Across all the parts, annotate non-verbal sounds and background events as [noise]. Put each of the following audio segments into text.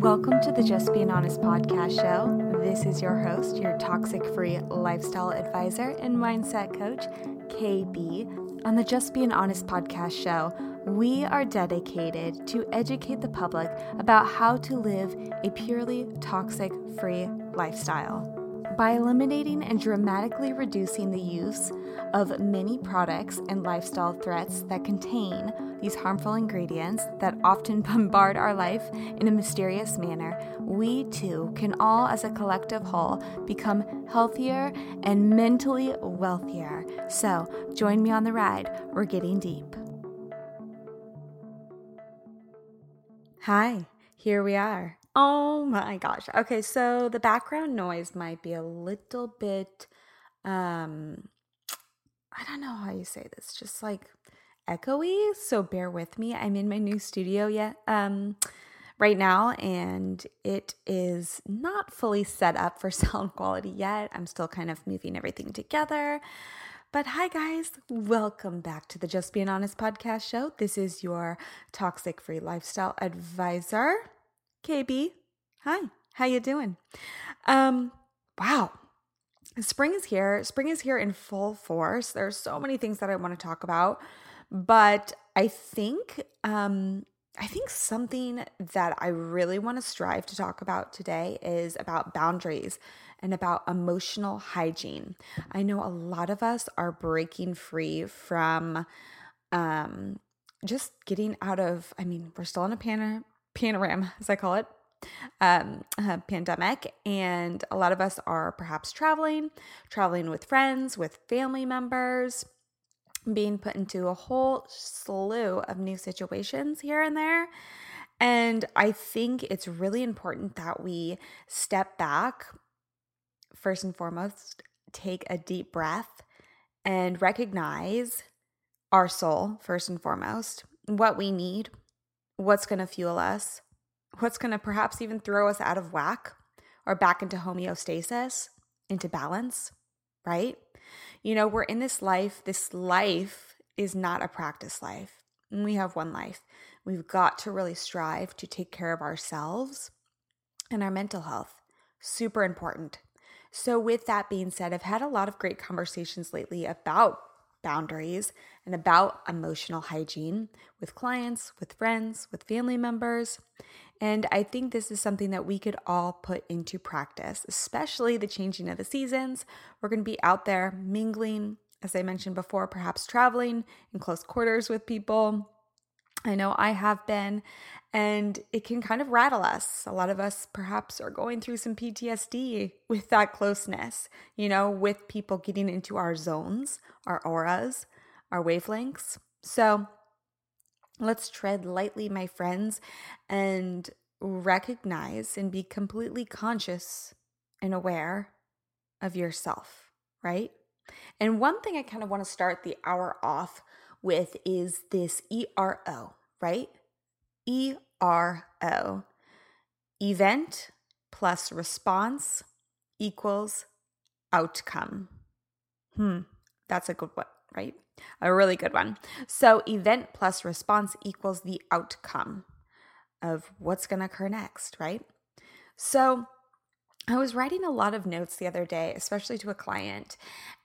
Welcome to the Just Being Honest podcast show. This is your host, your toxic free lifestyle advisor and mindset coach, KB. On the Just Being Honest podcast show, we are dedicated to educate the public about how to live a purely toxic free lifestyle. By eliminating and dramatically reducing the use of many products and lifestyle threats that contain these harmful ingredients that often [laughs] bombard our life in a mysterious manner, we too can all, as a collective whole, become healthier and mentally wealthier. So, join me on the ride. We're getting deep. Hi, here we are. Oh my gosh. Okay, so the background noise might be a little bit um I don't know how you say this, just like echoey, so bear with me. I'm in my new studio yet um right now and it is not fully set up for [laughs] sound quality yet. I'm still kind of moving everything together. But hi guys, welcome back to the Just Being Honest podcast show. This is your toxic free lifestyle advisor, KB. Hi, how you doing? Um wow. Spring is here. Spring is here in full force. There's so many things that I want to talk about, but I think um I think something that I really want to strive to talk about today is about boundaries and about emotional hygiene. I know a lot of us are breaking free from um, just getting out of, I mean, we're still in a pan- panorama, as I call it, um, pandemic. And a lot of us are perhaps traveling, traveling with friends, with family members, being put into a whole slew of new situations here and there. And I think it's really important that we step back first and foremost, take a deep breath and recognize our soul, first and foremost, what we need, what's going to fuel us, what's going to perhaps even throw us out of whack or back into homeostasis, into balance, right? You know, we're in this life. This life is not a practice life. We have one life. We've got to really strive to take care of ourselves and our mental health. Super important. So, with that being said, I've had a lot of great conversations lately about boundaries and about emotional hygiene with clients, with friends, with family members. And I think this is something that we could all put into practice, especially the changing of the seasons. We're going to be out there mingling, as I mentioned before, perhaps traveling in close quarters with people. I know I have been, and it can kind of rattle us. A lot of us perhaps are going through some PTSD with that closeness, you know, with people getting into our zones, our auras, our wavelengths. So let's tread lightly, my friends, and recognize and be completely conscious and aware of yourself, right? And one thing I kind of want to start the hour off with is this ERO, right? ERO. Event plus response equals outcome. Hmm, that's a good one, right? A really good one. So, event plus response equals the outcome of what's going to occur next, right? So, I was writing a lot of notes the other day, especially to a client,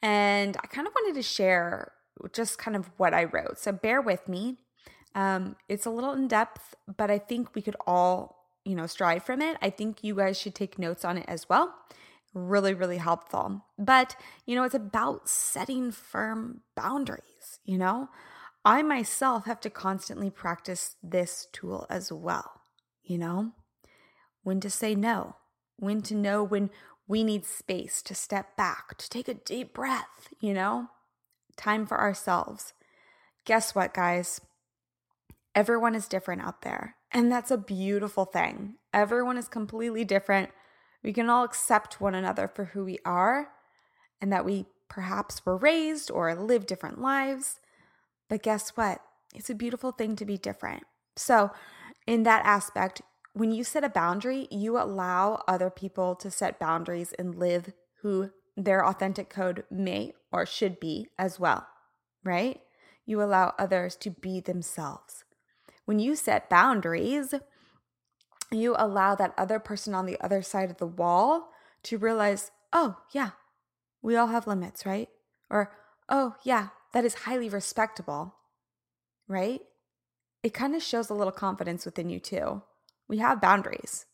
and I kind of wanted to share just kind of what I wrote. So, bear with me. Um, it's a little in depth, but I think we could all, you know, strive from it. I think you guys should take notes on it as well. Really, really helpful. But, you know, it's about setting firm boundaries, you know? I myself have to constantly practice this tool as well, you know? When to say no, when to know when we need space to step back, to take a deep breath, you know? Time for ourselves. Guess what, guys? Everyone is different out there. And that's a beautiful thing. Everyone is completely different. We can all accept one another for who we are and that we perhaps were raised or live different lives. But guess what? It's a beautiful thing to be different. So, in that aspect, when you set a boundary, you allow other people to set boundaries and live who their authentic code may or should be as well, right? You allow others to be themselves when you set boundaries, you allow that other person on the other side of the wall to realize, oh, yeah, we all have limits, right? Or, oh, yeah, that is highly respectable, right? It kind of shows a little confidence within you too. We have boundaries.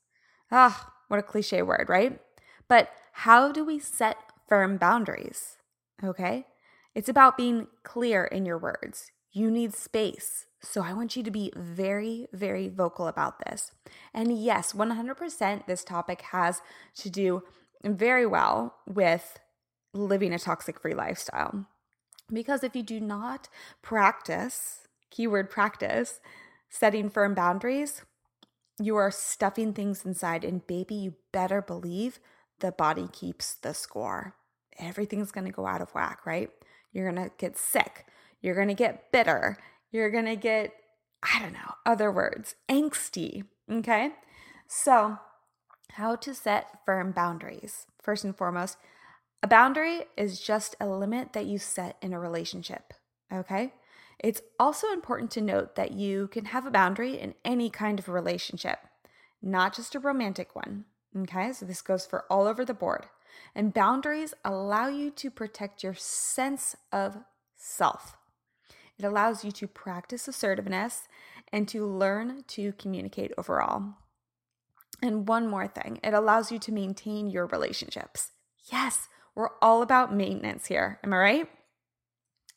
Ah, what a cliche word, right? But how do we set firm boundaries? Okay. It's about being clear in your words. You need space. So I want you to be very, very vocal about this. And yes, 100% this topic has to do very well with living a toxic free lifestyle. Because if you do not practice, keyword practice, setting firm boundaries, you are stuffing things inside. And baby, you better believe the body keeps the score. Everything's gonna go out of whack, right? You're gonna get sick. You're gonna get bitter. You're gonna get, I don't know, other words, angsty. Okay. So, how to set firm boundaries. First and foremost, a boundary is just a limit that you set in a relationship. Okay. It's also important to note that you can have a boundary in any kind of relationship, not just a romantic one. Okay, so this goes for all over the board. And boundaries allow you to protect your sense of self. It allows you to practice assertiveness and to learn to communicate overall. And one more thing, it allows you to maintain your relationships. Yes, we're all about maintenance here. Am I right?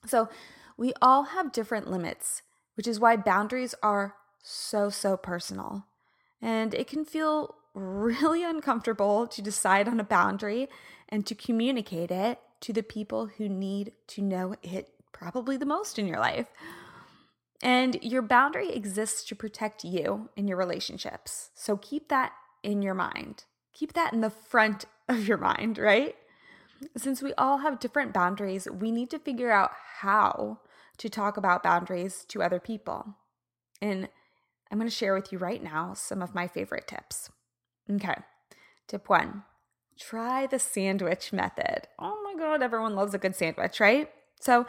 So, we all have different limits, which is why boundaries are so, so personal. And it can feel really uncomfortable to decide on a boundary and to communicate it to the people who need to know it probably the most in your life. And your boundary exists to protect you in your relationships. So keep that in your mind. Keep that in the front of your mind, right? Since we all have different boundaries, we need to figure out how to talk about boundaries to other people. And I'm going to share with you right now some of my favorite tips. Okay, tip one try the sandwich method. Oh my God, everyone loves a good sandwich, right? So,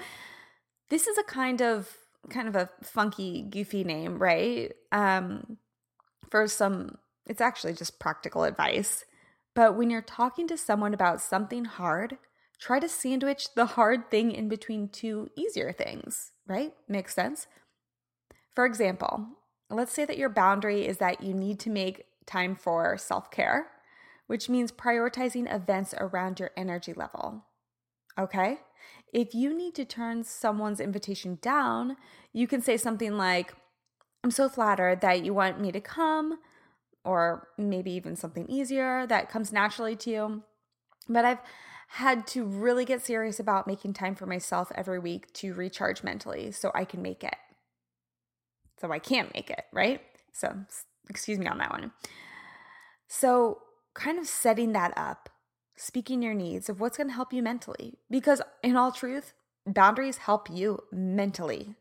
this is a kind of kind of a funky goofy name right um for some it's actually just practical advice but when you're talking to someone about something hard try to sandwich the hard thing in between two easier things, right? Makes sense? For example, let's say that your boundary is that you need to make time for self care, which means prioritizing events around your energy level. Okay? If you need to turn someone's invitation down, you can say something like, I'm so flattered that you want me to come, or maybe even something easier that comes naturally to you. But I've had to really get serious about making time for myself every week to recharge mentally so I can make it. So I can't make it, right? So, excuse me on that one. So, kind of setting that up, speaking your needs of what's going to help you mentally. Because, in all truth, boundaries help you mentally.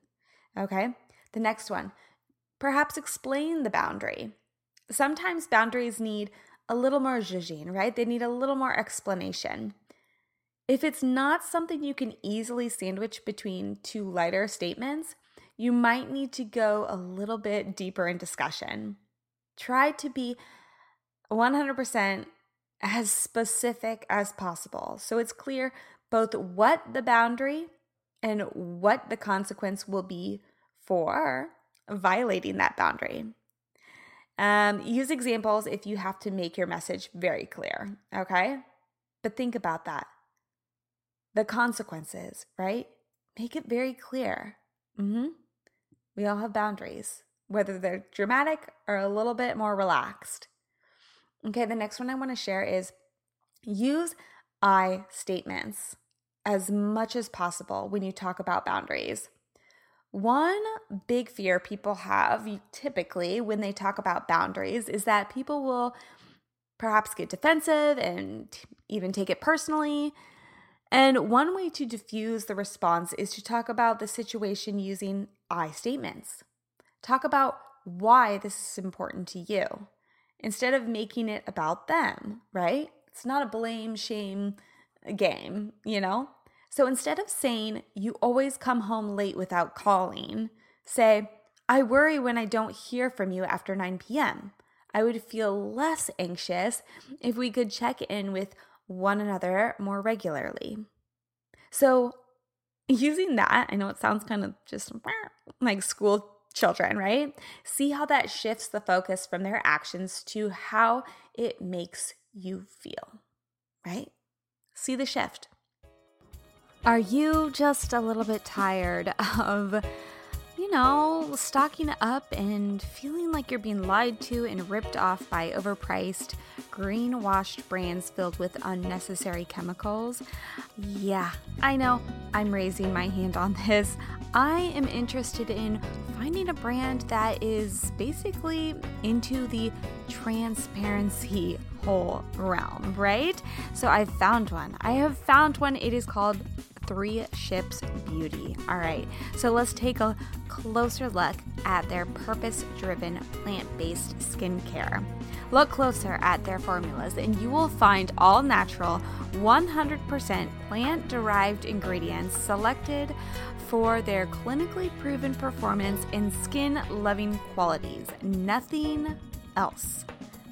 Okay. The next one, perhaps explain the boundary. Sometimes boundaries need a little more zhuzhing, right? They need a little more explanation. If it's not something you can easily sandwich between two lighter statements, you might need to go a little bit deeper in discussion. Try to be 100% as specific as possible so it's clear both what the boundary and what the consequence will be for violating that boundary. Um, use examples if you have to make your message very clear, okay? But think about that the consequences, right? Make it very clear. Mm-hmm. We all have boundaries, whether they're dramatic or a little bit more relaxed. Okay, the next one I want to share is use I statements as much as possible when you talk about boundaries. One big fear people have typically when they talk about boundaries is that people will perhaps get defensive and even take it personally and one way to diffuse the response is to talk about the situation using I statements. Talk about why this is important to you instead of making it about them, right? It's not a blame shame game, you know? So instead of saying, you always come home late without calling, say, I worry when I don't hear from you after 9 p.m. I would feel less anxious if we could check in with one another more regularly. So, using that, I know it sounds kind of just like school children, right? See how that shifts the focus from their actions to how it makes you feel, right? See the shift. Are you just a little bit tired [laughs] of you know, stocking up and feeling like you're being lied to and ripped off by overpriced, greenwashed brands filled with unnecessary chemicals. Yeah, I know, I'm raising my hand on this. I am interested in finding a brand that is basically into the transparency whole realm, right? So I've found one. I have found one. It is called Three Ships Beauty. All right, so let's take a closer look at their purpose driven plant based skincare. Look closer at their formulas, and you will find all natural, 100% plant derived ingredients selected for their clinically proven performance and skin loving qualities. Nothing else.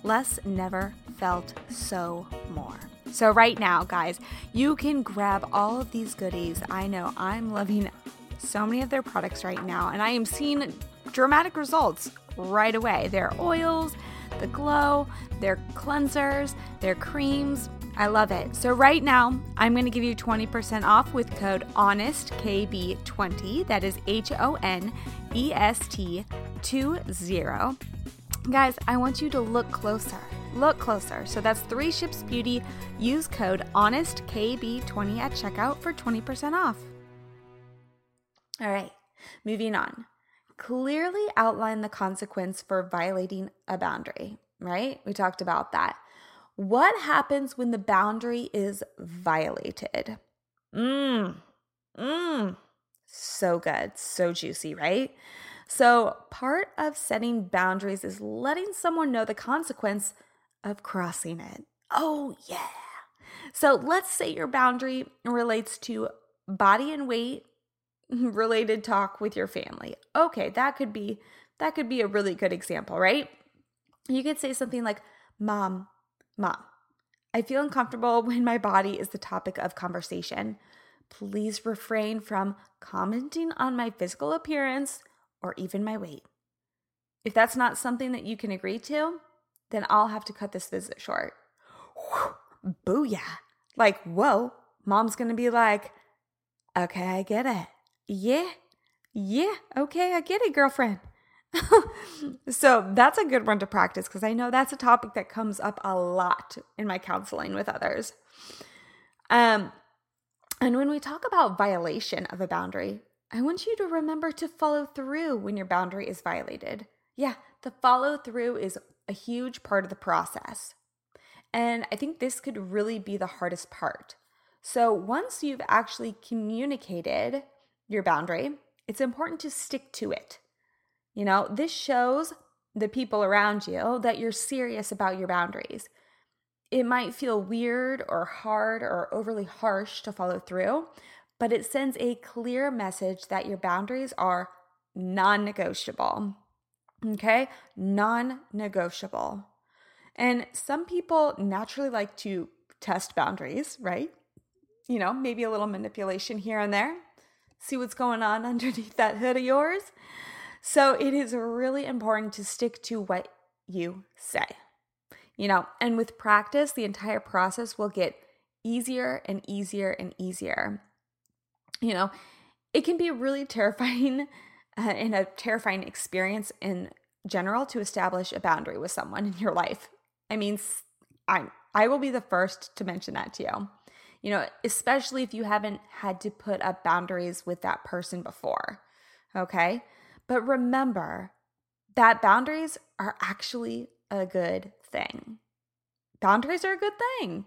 Less never felt so more. So, right now, guys, you can grab all of these goodies. I know I'm loving so many of their products right now, and I am seeing dramatic results right away. Their oils, the glow, their cleansers, their creams. I love it. So, right now, I'm going to give you 20% off with code HONESTKB20. That is H O N E S T 20. Guys, I want you to look closer look closer. So that's Three Ships Beauty. Use code HONESTKB20 at checkout for 20% off. All right, moving on. Clearly outline the consequence for violating a boundary, right? We talked about that. What happens when the boundary is violated? Mmm, mmm. So good, so juicy, right? So, part of setting boundaries is letting someone know the consequence of crossing it. Oh, yeah. So let's say your boundary relates to body and weight [laughs] related talk with your family. Okay, that could be that could be a really good example, right? You could say something like, "Mom, mom, I feel uncomfortable [laughs] when my body is the topic of conversation. Please refrain from commenting on my physical appearance or even my weight." If that's not something that you can agree to, then I'll have to cut this visit short. Whew, booyah. Like, whoa, mom's gonna be like, okay, I get it. Yeah, yeah, okay, I get it, girlfriend. [laughs] so that's a good one to practice because I know that's a topic that comes up a lot in my counseling with others. Um, and when we talk about violation of a boundary, I want you to remember to follow through when your boundary is violated. Yeah, the follow through is a huge part of the process. And I think this could really be the hardest part. So once you've actually communicated your boundary, it's important to stick to it. You know, this shows the people around you that you're serious about your boundaries. It might feel weird or hard or overly harsh to follow through, but it sends a clear message that your boundaries are non negotiable. Okay, non negotiable. And some people naturally like to test boundaries, right? You know, maybe a little manipulation here and there. See what's going on [laughs] underneath that hood of yours. So it is really important to stick to what you say. You know, and with practice, the entire process will get easier and easier and easier. You know, it can be really [laughs] terrifying uh, and a terrifying experience in general to establish a boundary with someone in your life. I mean, I I will be the first to mention that to you. You know, especially if you haven't had to put up boundaries with that person before. Okay? But remember that boundaries are actually a good thing. Boundaries are a good thing.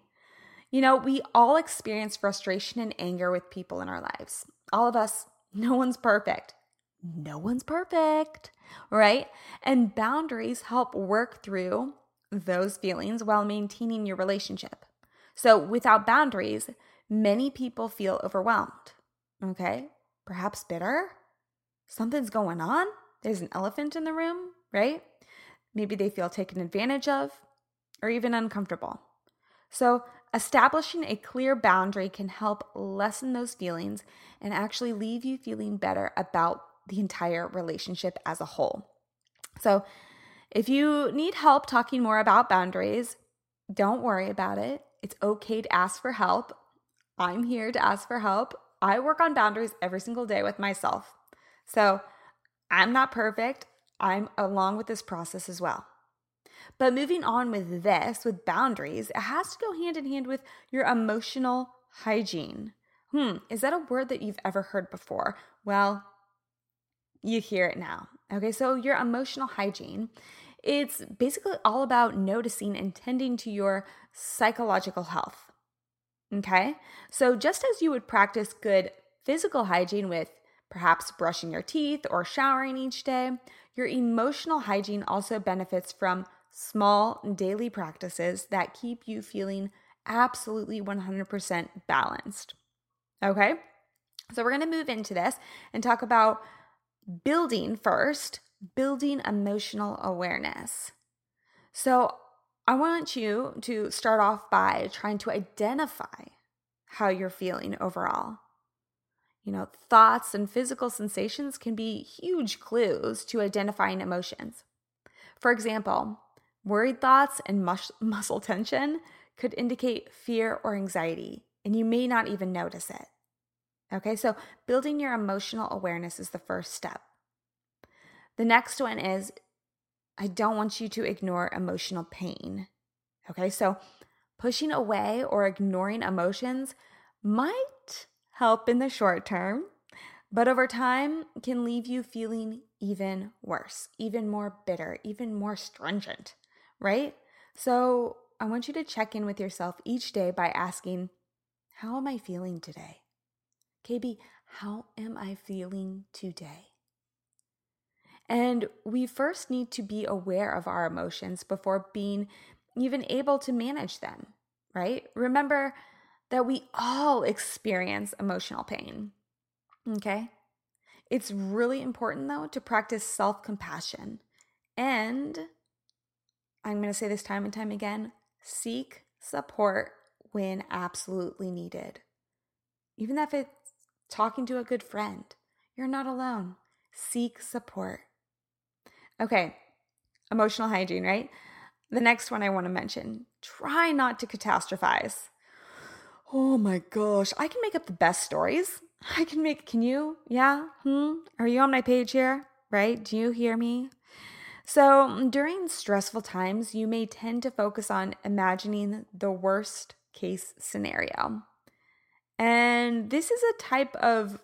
You know, we all experience frustration and anger with people in our lives. All of us, no one's perfect no one's perfect, right? And boundaries help work through those feelings while maintaining your relationship. So, without boundaries, many people feel overwhelmed, okay? Perhaps bitter. Something's going on. There's an elephant in the room, right? Maybe they feel taken advantage of or even uncomfortable. So, establishing a clear boundary can help lessen those feelings and actually leave you feeling better about the entire relationship as a whole. So, if you need help talking more about boundaries, don't worry about it. It's okay to ask for help. I'm here to ask for help. I work on boundaries every single day with myself. So, I'm not perfect. I'm along with this process as well. But moving on with this, with boundaries, it has to go hand in hand with your emotional hygiene. Hmm, is that a word that you've ever heard before? Well, you hear it now. Okay, so your emotional hygiene, it's basically all about noticing and tending to your psychological health. Okay, so just as you would practice good physical hygiene with perhaps brushing your teeth or showering each day, your emotional hygiene also benefits from small daily practices that keep you feeling absolutely 100% balanced. Okay, so we're gonna move into this and talk about building first, building emotional awareness. So I want you to start off by trying to identify how you're feeling overall. You know, thoughts and physical sensations can be huge clues to identifying emotions. For example, Worried thoughts and mus- [laughs] muscle tension could indicate fear or anxiety, and you may not even notice it. Okay, so building your emotional awareness is the first step. The next one is I don't want you to ignore emotional pain. Okay, so pushing away or ignoring emotions might help in the short term, but over time can leave you feeling even worse, even more bitter, even more stringent right? So I want you to check in with yourself each day by asking, How am I feeling today? KB, how am I feeling today? And we first need to be aware of our emotions before being even able to manage them, right? Remember that we all experience emotional pain, okay? It's really important, though, to practice self compassion and I'm going to say this time and time again seek support when absolutely needed. Even if it's talking to a good friend, you're not alone. Seek support. Okay, emotional hygiene, right? The next one I want to mention try not to catastrophize. Oh my gosh, I can make up the best stories. I can make, can you? Yeah? Hmm? Are you on my page here? Right? Do you hear me? So, during stressful times, you may tend to focus on imagining the worst case scenario. And this is a type of,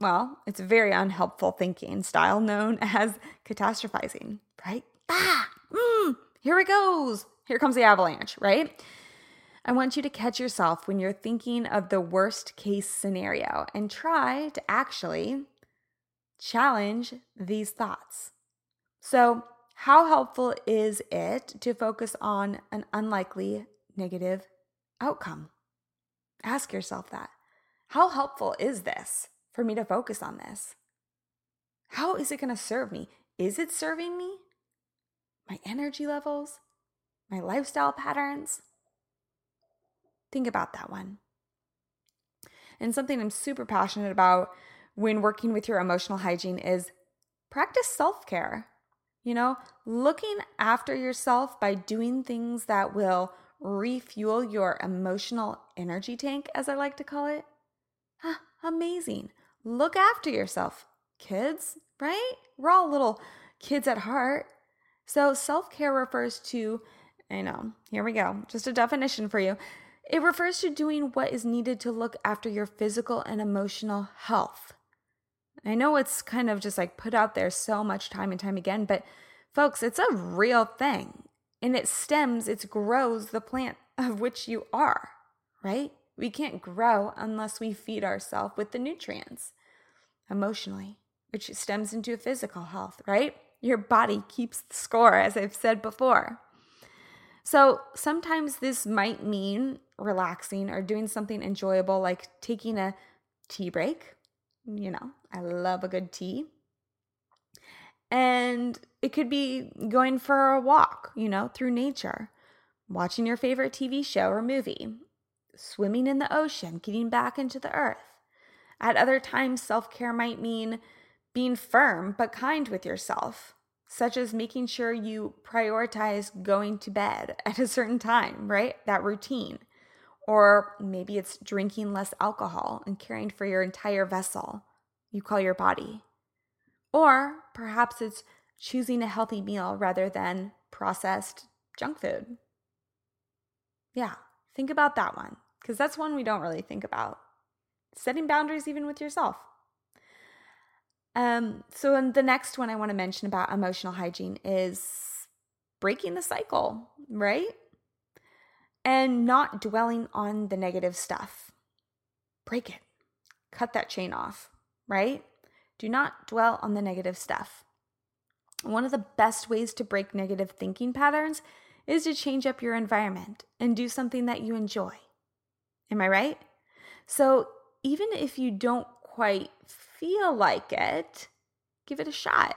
well, it's a very unhelpful thinking style known [laughs] as catastrophizing, right? Ah, mm, here it goes. Here comes the avalanche, right? I want you to catch yourself when you're thinking of the worst case scenario and try to actually challenge these thoughts. So, how helpful is it to focus on an unlikely negative outcome? Ask yourself that. How helpful is this for me to focus on this? How is it going to serve me? Is it serving me? My energy levels? My lifestyle patterns? Think about that one. And something I'm super passionate about when working with your emotional hygiene is practice self care. You know, looking after yourself by doing things that will refuel your emotional energy tank, as I like to call it. Amazing. Look after yourself, kids, right? We're all little kids at heart. So, self care refers to, I know, here we go, just a definition for you. It refers to doing what is needed to look after your physical and emotional health. I know it's kind of just like put out there so much time and time again, but folks, it's a real thing. And it stems, it grows the plant of which you are, right? We can't grow unless we feed ourselves with the nutrients emotionally, which stems into physical health, right? Your body keeps the score, as I've said before. So sometimes this might mean relaxing or doing something enjoyable like taking a tea break you know, I love a good tea. And it could be going for a walk, you know, through nature, watching your favorite TV show or movie, swimming in the ocean, getting back into the earth. At other times, self care might mean being firm but kind with yourself, such as making sure you prioritize going to bed [laughs] at a certain time, right? That routine. Or maybe it's drinking less alcohol and caring for your entire vessel you call your body. Or perhaps it's choosing a healthy meal rather than processed junk food. Yeah, think about that one because that's one we don't really think about. Setting boundaries even with yourself. Um, so, the next one I want to mention about emotional hygiene is breaking the cycle, right? And not dwelling on the negative stuff. Break it, cut that chain off, right? Do not dwell on the negative stuff. One of the best ways to break negative thinking patterns is to change up your environment and do something that you enjoy. Am I right? So, even if you don't quite feel like it, give it a shot.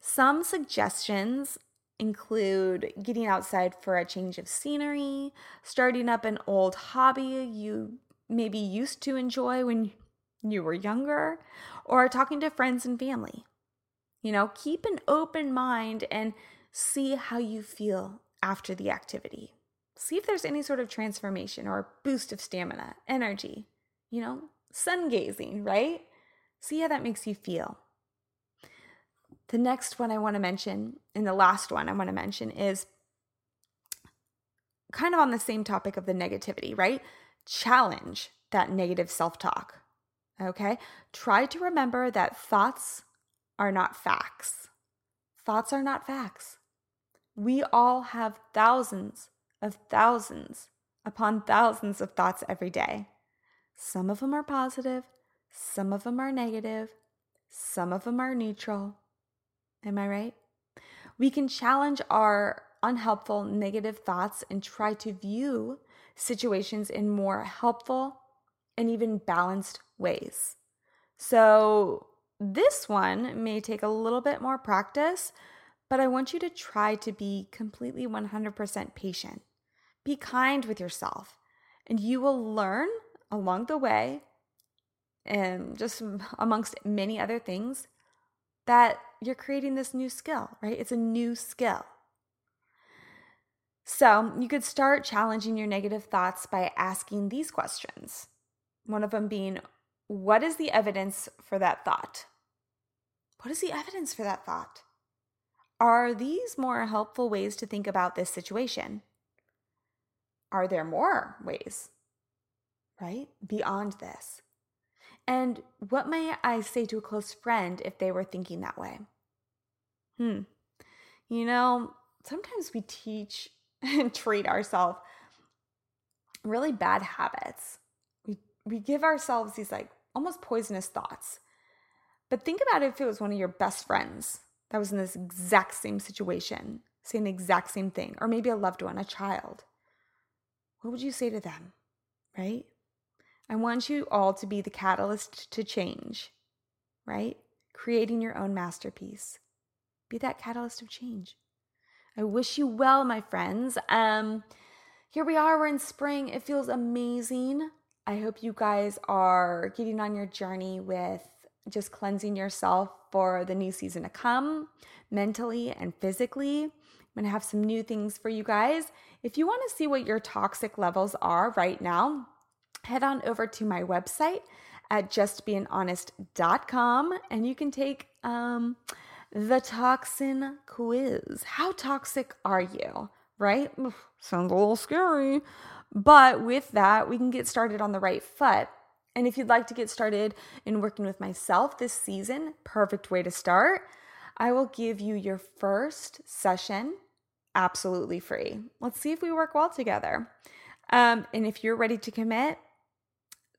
Some suggestions include getting outside for a change of scenery, starting up an old hobby you maybe used to enjoy when you were younger, or talking to friends and family. You know, keep an open mind and see how you feel after the activity. See if there's any sort of transformation or boost of stamina, energy. You know, sun gazing, right? See how that makes you feel. The next one I want to mention, and the last one I want to mention, is kind of on the same topic of the negativity, right? Challenge that negative self talk. Okay? Try to remember that thoughts are not facts. Thoughts are not facts. We all have thousands of thousands upon thousands of thoughts every day. Some of them are positive, some of them are negative, some of them are neutral. Am I right? We can challenge our unhelpful negative thoughts and try to view situations in more helpful and even balanced ways. So, this one may take a little bit more practice, but I want you to try to be completely 100% patient. Be kind with yourself, and you will learn along the way, and just amongst many other things, that you're creating this new skill, right? It's a new skill. So you could start challenging your negative thoughts by asking these questions. One of them being, What is the evidence for that thought? What is the evidence for that thought? Are these more helpful ways to think about this situation? Are there more ways? right? Beyond this. And what may I say to a close friend if they were thinking that way? Hmm. You know, sometimes we teach [laughs] and treat ourselves really bad habits. We give ourselves these like almost poisonous thoughts. But think about if it was one of your best friends that was in this exact same situation, saying the exact same thing, or maybe a loved one, a child. What would you say to them? Right? I want you all to be the catalyst to change, right? Creating your own masterpiece. Be that catalyst of change. I wish you well, my friends. Um, here we are, we're in spring. It feels amazing. I hope you guys are getting on your journey with just cleansing yourself for the new season to come, mentally and physically. I'm gonna have some new things for you guys. If you wanna see what your toxic levels are right now, head on over to my website at justbeinghonest.com and you can take um, the toxin quiz. How toxic are you? Right? Sounds a little scary. But with that, we can get started on the right foot. And if you'd like to get started in working with myself this season, perfect way to start. I will give you your first session absolutely free. Let's see if we work well together. Um, and if you're ready to commit,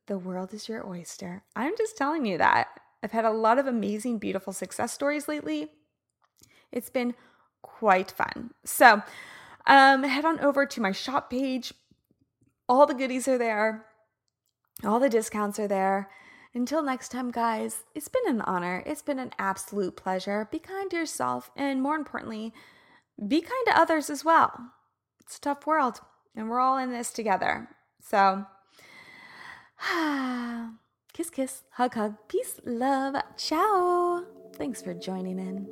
the world is your oyster. I'm just telling you that. I've had a lot of amazing, beautiful success stories lately. It's been quite fun. So, um, head on over to my shop page. All the goodies are there, all the discounts are there. Until next time, guys, it's been an honor. It's been an absolute pleasure. Be kind to yourself, and more importantly, be kind to others as well. It's a tough world, and we're all in this together. So, [sighs] kiss, kiss, hug, hug, peace, love, ciao. Thanks for joining in.